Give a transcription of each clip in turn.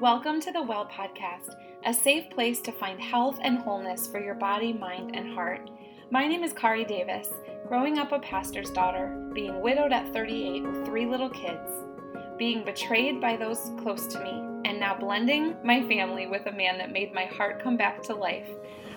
Welcome to the Well Podcast, a safe place to find health and wholeness for your body, mind, and heart. My name is Kari Davis, growing up a pastor's daughter, being widowed at 38 with three little kids, being betrayed by those close to me, and now blending my family with a man that made my heart come back to life.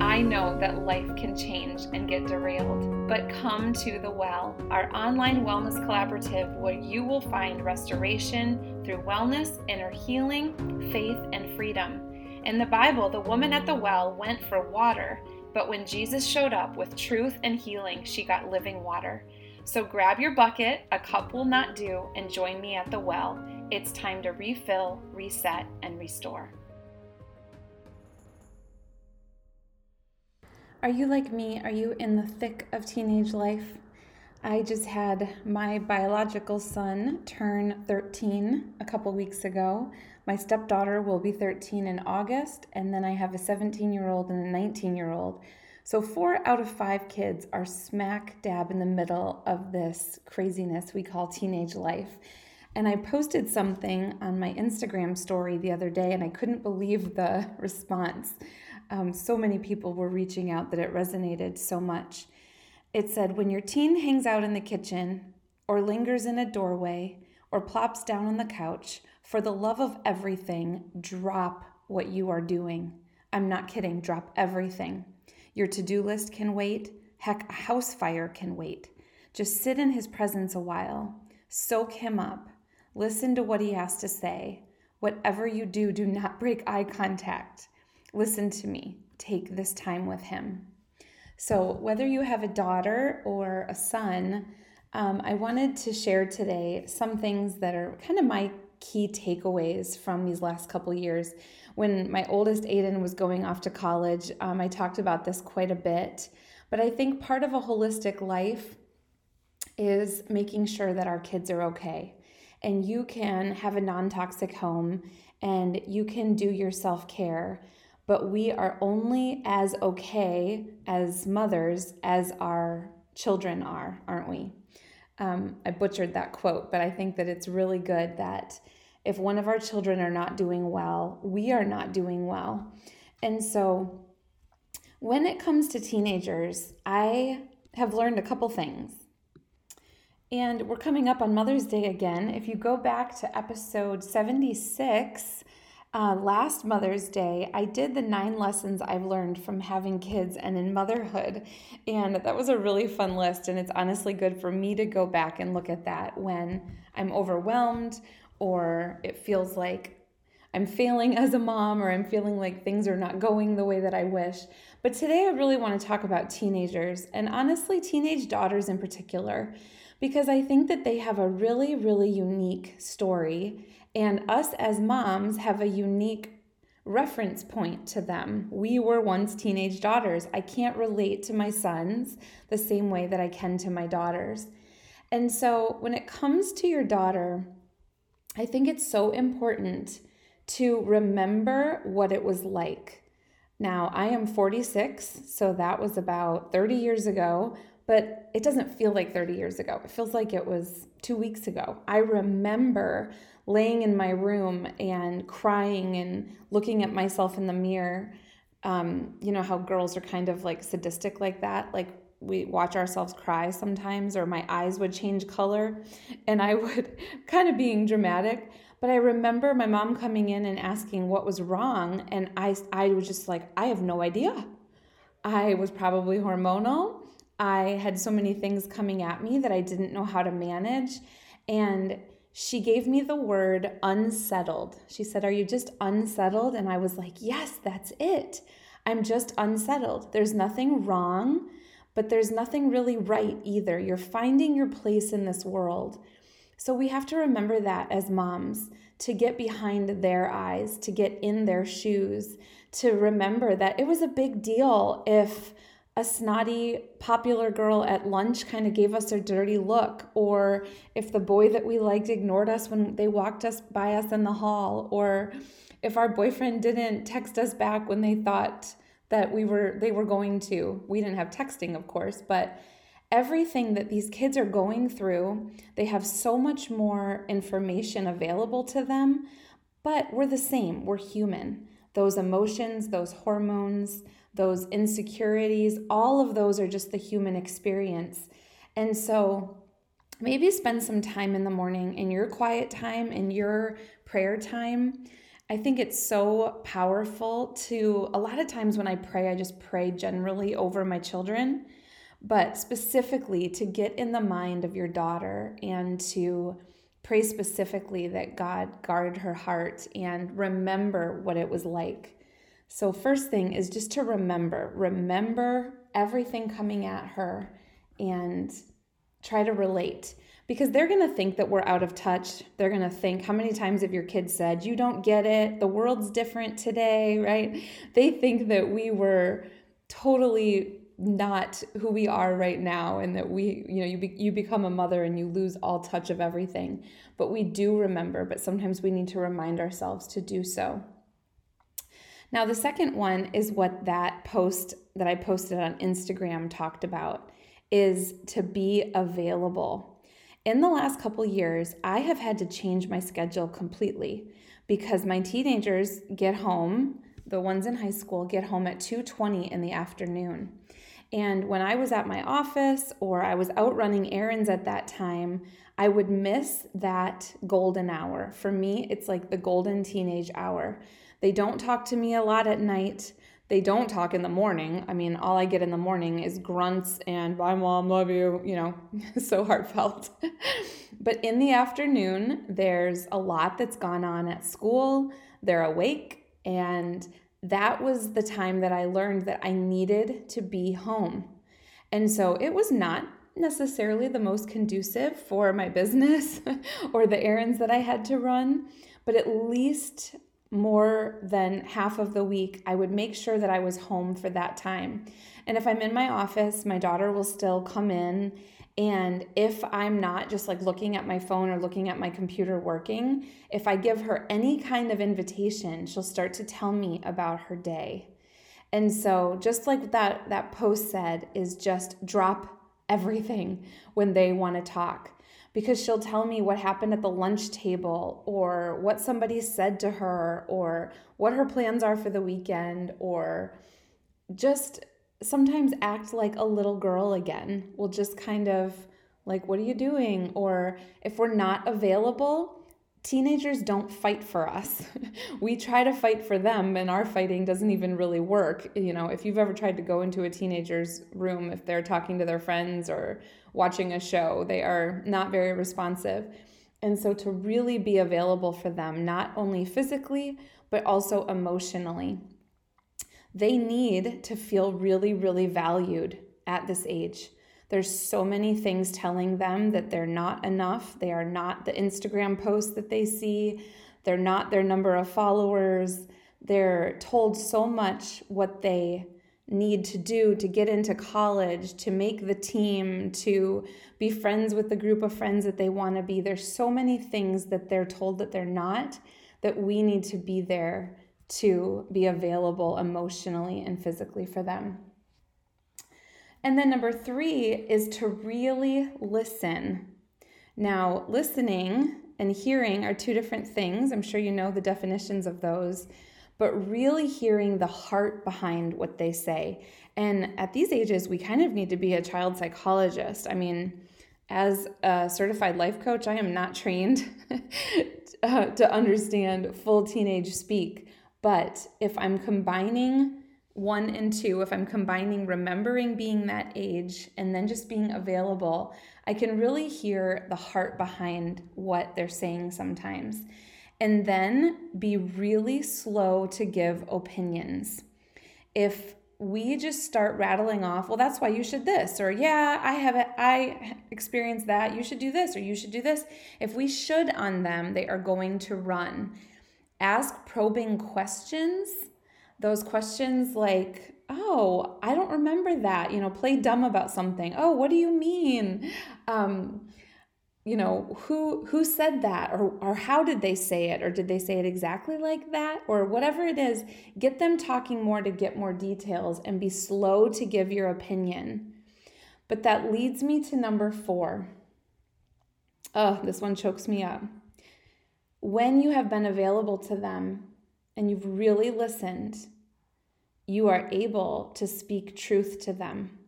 I know that life can change and get derailed, but come to the well, our online wellness collaborative where you will find restoration through wellness, inner healing, faith, and freedom. In the Bible, the woman at the well went for water, but when Jesus showed up with truth and healing, she got living water. So grab your bucket, a cup will not do, and join me at the well. It's time to refill, reset, and restore. Are you like me? Are you in the thick of teenage life? I just had my biological son turn 13 a couple weeks ago. My stepdaughter will be 13 in August, and then I have a 17 year old and a 19 year old. So, four out of five kids are smack dab in the middle of this craziness we call teenage life. And I posted something on my Instagram story the other day, and I couldn't believe the response um, so many people were reaching out that it resonated so much. It said, When your teen hangs out in the kitchen, or lingers in a doorway, or plops down on the couch, for the love of everything, drop what you are doing. I'm not kidding, drop everything. Your to do list can wait. Heck, a house fire can wait. Just sit in his presence a while, soak him up, listen to what he has to say. Whatever you do, do not break eye contact. Listen to me. Take this time with him. So, whether you have a daughter or a son, um, I wanted to share today some things that are kind of my key takeaways from these last couple years. When my oldest Aiden was going off to college, um, I talked about this quite a bit. But I think part of a holistic life is making sure that our kids are okay. And you can have a non toxic home and you can do your self care but we are only as okay as mothers as our children are, aren't we? Um, I butchered that quote, but I think that it's really good that if one of our children are not doing well, we are not doing well. And so when it comes to teenagers, I have learned a couple things. And we're coming up on Mother's Day again. If you go back to episode 76, uh, last Mother's Day, I did the nine lessons I've learned from having kids and in motherhood. And that was a really fun list. And it's honestly good for me to go back and look at that when I'm overwhelmed or it feels like I'm failing as a mom or I'm feeling like things are not going the way that I wish. But today I really want to talk about teenagers and honestly, teenage daughters in particular, because I think that they have a really, really unique story and us as moms have a unique reference point to them. We were once teenage daughters. I can't relate to my sons the same way that I can to my daughters. And so when it comes to your daughter, I think it's so important to remember what it was like. Now, I am 46, so that was about 30 years ago, but it doesn't feel like 30 years ago. It feels like it was two weeks ago. I remember laying in my room and crying and looking at myself in the mirror. Um, you know how girls are kind of like sadistic like that? Like we watch ourselves cry sometimes, or my eyes would change color, and I would kind of being dramatic. But I remember my mom coming in and asking what was wrong, and I, I was just like, I have no idea. I was probably hormonal. I had so many things coming at me that I didn't know how to manage. And she gave me the word unsettled. She said, Are you just unsettled? And I was like, Yes, that's it. I'm just unsettled. There's nothing wrong, but there's nothing really right either. You're finding your place in this world. So we have to remember that as moms to get behind their eyes, to get in their shoes, to remember that it was a big deal if a snotty popular girl at lunch kind of gave us a dirty look or if the boy that we liked ignored us when they walked us by us in the hall or if our boyfriend didn't text us back when they thought that we were they were going to we didn't have texting of course but everything that these kids are going through they have so much more information available to them but we're the same. We're human. Those emotions, those hormones, those insecurities, all of those are just the human experience. And so maybe spend some time in the morning in your quiet time, in your prayer time. I think it's so powerful to, a lot of times when I pray, I just pray generally over my children, but specifically to get in the mind of your daughter and to pray specifically that God guard her heart and remember what it was like. So, first thing is just to remember, remember everything coming at her and try to relate because they're going to think that we're out of touch. They're going to think, how many times have your kids said, You don't get it? The world's different today, right? They think that we were totally not who we are right now and that we you know you be, you become a mother and you lose all touch of everything but we do remember but sometimes we need to remind ourselves to do so now the second one is what that post that I posted on Instagram talked about is to be available. In the last couple years, I have had to change my schedule completely because my teenagers get home, the ones in high school get home at 2:20 in the afternoon. And when I was at my office or I was out running errands at that time, I would miss that golden hour. For me, it's like the golden teenage hour. They don't talk to me a lot at night. They don't talk in the morning. I mean, all I get in the morning is grunts and bye, mom, love you, you know, so heartfelt. but in the afternoon, there's a lot that's gone on at school. They're awake. And that was the time that I learned that I needed to be home. And so it was not necessarily the most conducive for my business or the errands that I had to run, but at least more than half of the week, I would make sure that I was home for that time. And if I'm in my office, my daughter will still come in. And if I'm not just like looking at my phone or looking at my computer working, if I give her any kind of invitation, she'll start to tell me about her day. And so, just like that, that post said, is just drop everything when they want to talk because she'll tell me what happened at the lunch table or what somebody said to her or what her plans are for the weekend or just sometimes act like a little girl again. We'll just kind of like, what are you doing? Or if we're not available, teenagers don't fight for us. we try to fight for them, and our fighting doesn't even really work. You know, if you've ever tried to go into a teenager's room, if they're talking to their friends or watching a show, they are not very responsive. And so, to really be available for them, not only physically, but also emotionally, they need to feel really, really valued at this age. There's so many things telling them that they're not enough. They are not the Instagram posts that they see. They're not their number of followers. They're told so much what they need to do to get into college, to make the team, to be friends with the group of friends that they want to be. There's so many things that they're told that they're not that we need to be there to be available emotionally and physically for them. And then number three is to really listen. Now, listening and hearing are two different things. I'm sure you know the definitions of those, but really hearing the heart behind what they say. And at these ages, we kind of need to be a child psychologist. I mean, as a certified life coach, I am not trained to understand full teenage speak. But if I'm combining one and two, if I'm combining remembering being that age and then just being available, I can really hear the heart behind what they're saying sometimes. And then be really slow to give opinions. If we just start rattling off, well, that's why you should this, or yeah, I have it, I experienced that, you should do this, or you should do this. If we should on them, they are going to run. Ask probing questions those questions like, oh, I don't remember that, you know, play dumb about something. Oh, what do you mean? Um, you know, who who said that or or how did they say it or did they say it exactly like that or whatever it is, get them talking more to get more details and be slow to give your opinion. But that leads me to number 4. Oh, this one chokes me up when you have been available to them and you've really listened, you are able to speak truth to them.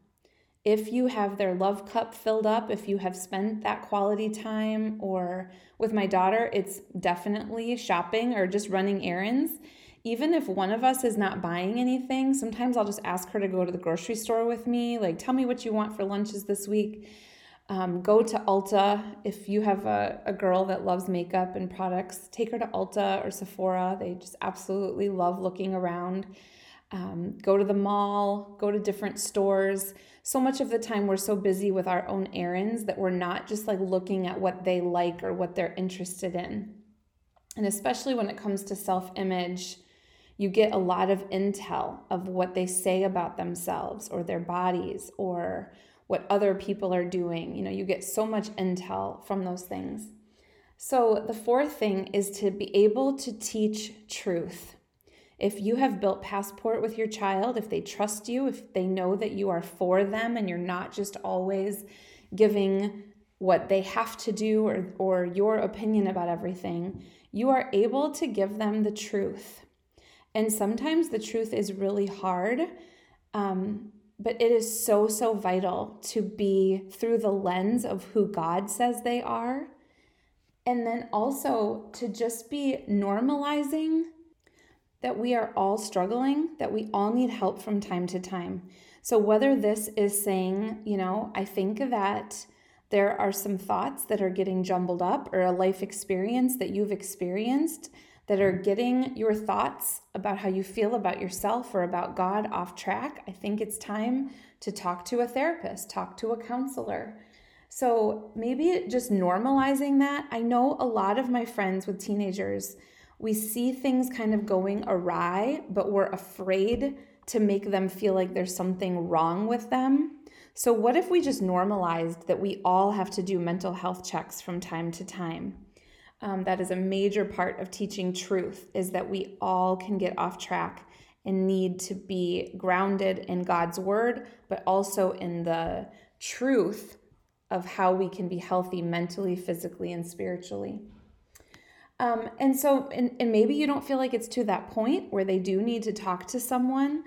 If you have their love cup filled up, if you have spent that quality time, or with my daughter, it's definitely shopping or just running errands. Even if one of us is not buying anything, sometimes I'll just ask her to go to the grocery store with me. Like, tell me what you want for lunches this week. Um, go to Ulta. If you have a, a girl that loves makeup and products, take her to Ulta or Sephora. They just absolutely love looking around. Um, go to the mall, go to different stores. So much of the time, we're so busy with our own errands that we're not just like looking at what they like or what they're interested in. And especially when it comes to self image, you get a lot of intel of what they say about themselves or their bodies or what other people are doing. You know, you get so much intel from those things. So, the fourth thing is to be able to teach truth. If you have built passport with your child, if they trust you, if they know that you are for them and you're not just always giving what they have to do or, or your opinion about everything, you are able to give them the truth. And sometimes the truth is really hard. Um, but it is so, so vital to be through the lens of who God says they are. And then also to just be normalizing that we are all struggling, that we all need help from time to time. So, whether this is saying, you know, I think that there are some thoughts that are getting jumbled up or a life experience that you've experienced that are getting your thoughts about how you feel about yourself or about God off track, I think it's time to talk to a therapist, talk to a counselor. So maybe just normalizing that. I know a lot of my friends with teenagers, we see things kind of going awry, but we're afraid to make them feel like there's something wrong with them. So, what if we just normalized that we all have to do mental health checks from time to time? um, that is a major part of teaching truth is that we all can get off track and need to be grounded in God's word, but also in the truth of how we can be healthy mentally, physically, and spiritually. Um, and so, and, and maybe you don't feel like it's to that point where they do need to talk to someone.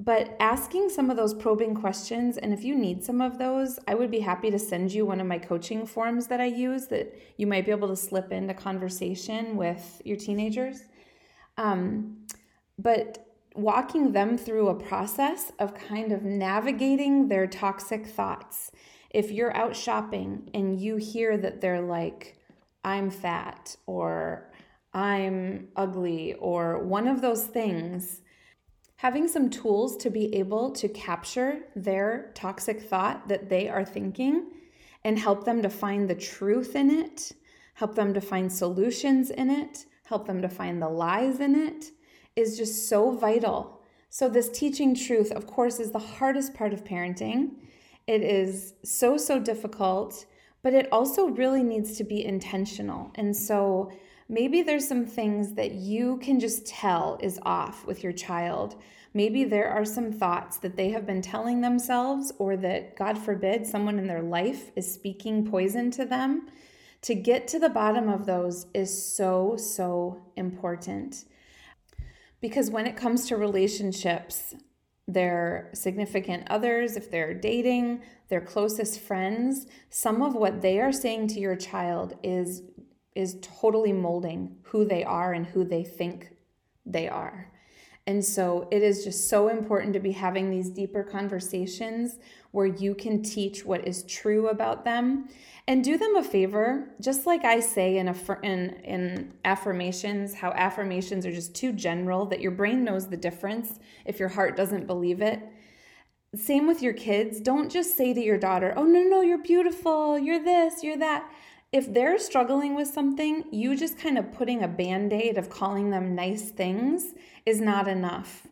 But asking some of those probing questions, and if you need some of those, I would be happy to send you one of my coaching forms that I use that you might be able to slip into conversation with your teenagers. Um, but walking them through a process of kind of navigating their toxic thoughts. If you're out shopping and you hear that they're like, I'm fat or I'm ugly or one of those things having some tools to be able to capture their toxic thought that they are thinking and help them to find the truth in it, help them to find solutions in it, help them to find the lies in it is just so vital. So, this teaching truth, of course, is the hardest part of parenting. It is so, so difficult, but it also really needs to be intentional. And so, maybe there's some things that you can just tell is off with your child. Maybe there are some thoughts that they have been telling themselves, or that, God forbid, someone in their life is speaking poison to them. To get to the bottom of those is so, so important. Because when it comes to relationships, their significant others, if they're dating, their closest friends, some of what they are saying to your child is is totally molding who they are and who they think they are. And so it is just so important to be having these deeper conversations where you can teach what is true about them. And do them a favor just like i say in, in, in affirmations how affirmations are just too general that your brain knows the difference if your heart doesn't believe it. Same with your kids. Don't just say to your daughter oh no no you're beautiful you're this you're that if they're struggling with something, you just kind of putting a band aid of calling them nice things is not enough.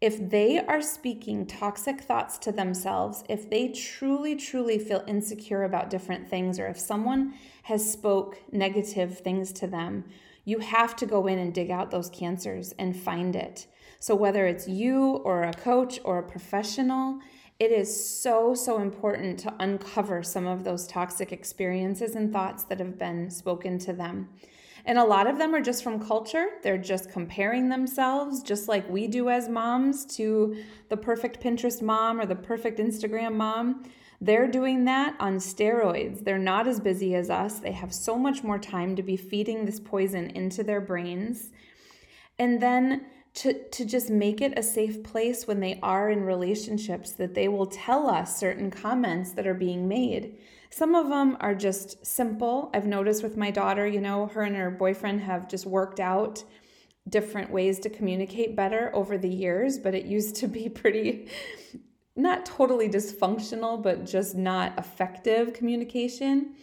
If they are speaking toxic thoughts to themselves, if they truly, truly feel insecure about different things, or if someone has spoke negative things to them, you have to go in and dig out those cancers and find it. So whether it's you or a coach or a professional, it is so, so important to uncover some of those toxic experiences and thoughts that have been spoken to them. And a lot of them are just from culture. They're just comparing themselves, just like we do as moms, to the perfect Pinterest mom or the perfect Instagram mom. They're doing that on steroids. They're not as busy as us. They have so much more time to be feeding this poison into their brains. And then to, to just make it a safe place when they are in relationships that they will tell us certain comments that are being made. Some of them are just simple. I've noticed with my daughter, you know, her and her boyfriend have just worked out different ways to communicate better over the years, but it used to be pretty not totally dysfunctional, but just not effective communication.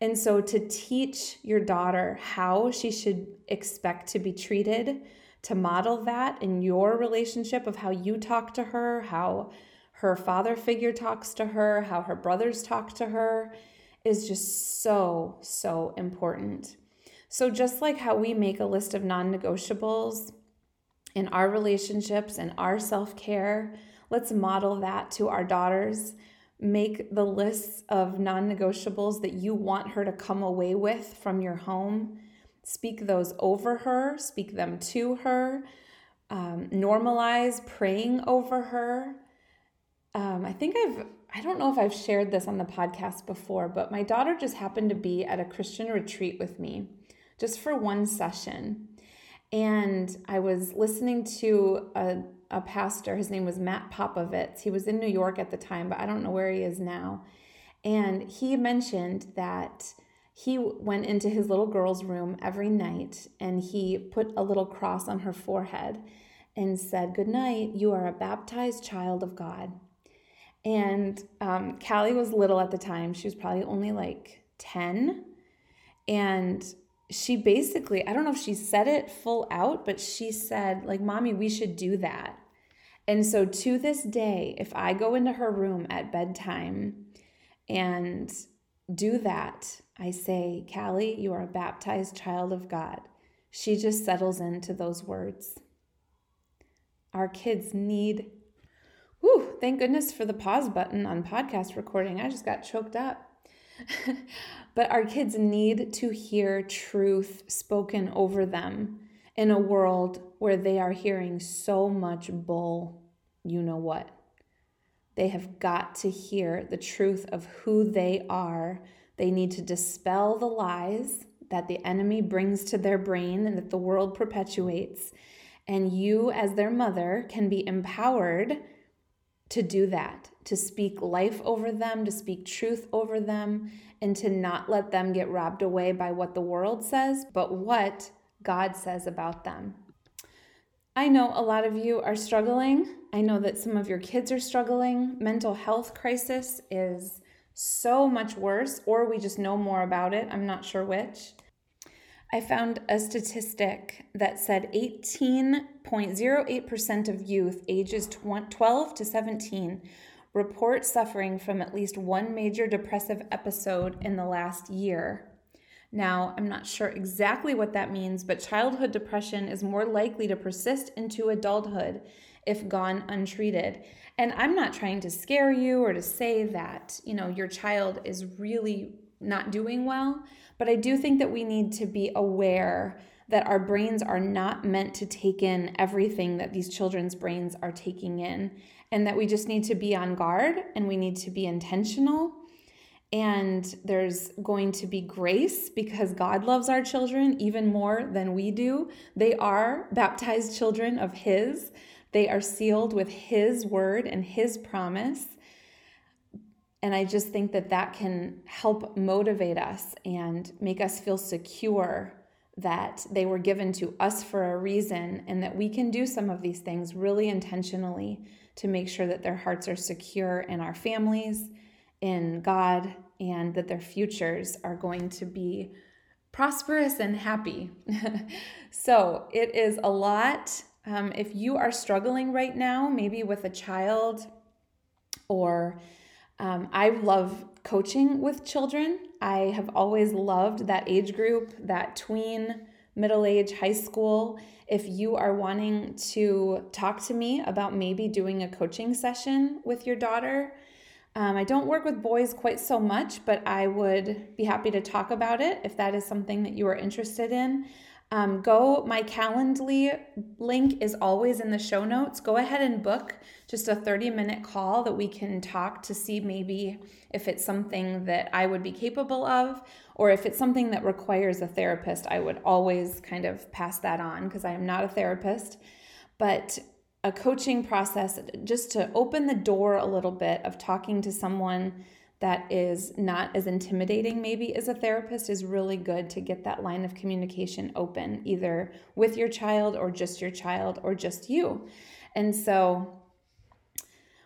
And so to teach your daughter how she should expect to be treated, to model that in your relationship of how you talk to her, how her father figure talks to her, how her brothers talk to her is just so, so important. So, just like how we make a list of non negotiables in our relationships and our self care, let's model that to our daughters. Make the lists of non negotiables that you want her to come away with from your home. Speak those over her, speak them to her. Um, normalize praying over her um, I think I've, I don't know if I've shared this on the podcast before, but my daughter just happened to be at a Christian retreat with me just for one session. And I was listening to a, a pastor, his name was Matt Popovits. He was in New York at the time, but I don't know where he is now. And he mentioned that he went into his little girl's room every night and he put a little cross on her forehead and said, Good night, you are a baptized child of God. And um, Callie was little at the time. She was probably only like 10. And she basically, I don't know if she said it full out, but she said, like, Mommy, we should do that. And so to this day, if I go into her room at bedtime and do that, I say, Callie, you are a baptized child of God. She just settles into those words. Our kids need Whew, thank goodness for the pause button on podcast recording. I just got choked up. but our kids need to hear truth spoken over them in a world where they are hearing so much bull, you know what. They have got to hear the truth of who they are. They need to dispel the lies that the enemy brings to their brain and that the world perpetuates. And you, as their mother, can be empowered to do that, to speak life over them, to speak truth over them, and to not let them get robbed away by what the world says, but what God says about them. I know a lot of you are struggling. I know that some of your kids are struggling. Mental health crisis is so much worse, or we just know more about it. I'm not sure which. I found a statistic that said 18.08% of youth ages 12 to 17 report suffering from at least one major depressive episode in the last year. Now, I'm not sure exactly what that means, but childhood depression is more likely to persist into adulthood if gone untreated. And I'm not trying to scare you or to say that, you know, your child is really not doing well. But I do think that we need to be aware that our brains are not meant to take in everything that these children's brains are taking in, and that we just need to be on guard and we need to be intentional. And there's going to be grace because God loves our children even more than we do. They are baptized children of His, they are sealed with His word and His promise. And I just think that that can help motivate us and make us feel secure that they were given to us for a reason and that we can do some of these things really intentionally to make sure that their hearts are secure in our families, in God, and that their futures are going to be prosperous and happy. so it is a lot. Um, if you are struggling right now, maybe with a child or um, I love coaching with children. I have always loved that age group, that tween, middle age, high school. If you are wanting to talk to me about maybe doing a coaching session with your daughter, Um, I don't work with boys quite so much, but I would be happy to talk about it if that is something that you are interested in. Um, go, my Calendly link is always in the show notes. Go ahead and book just a 30 minute call that we can talk to see maybe if it's something that I would be capable of, or if it's something that requires a therapist. I would always kind of pass that on because I am not a therapist. But a coaching process just to open the door a little bit of talking to someone that is not as intimidating, maybe as a therapist, is really good to get that line of communication open, either with your child or just your child or just you. And so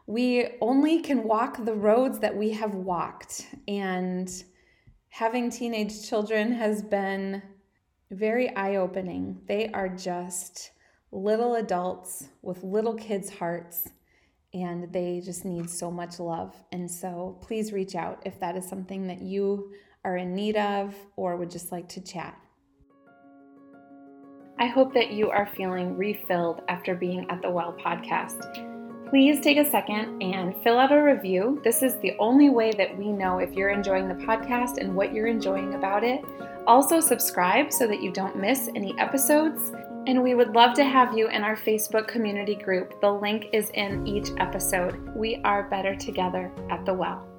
we only can walk the roads that we have walked. And having teenage children has been very eye opening. They are just little adults with little kids' hearts and they just need so much love. And so please reach out if that is something that you are in need of or would just like to chat. I hope that you are feeling refilled after being at the Well podcast. Please take a second and fill out a review. This is the only way that we know if you're enjoying the podcast and what you're enjoying about it. Also, subscribe so that you don't miss any episodes. And we would love to have you in our Facebook community group. The link is in each episode. We are better together at the well.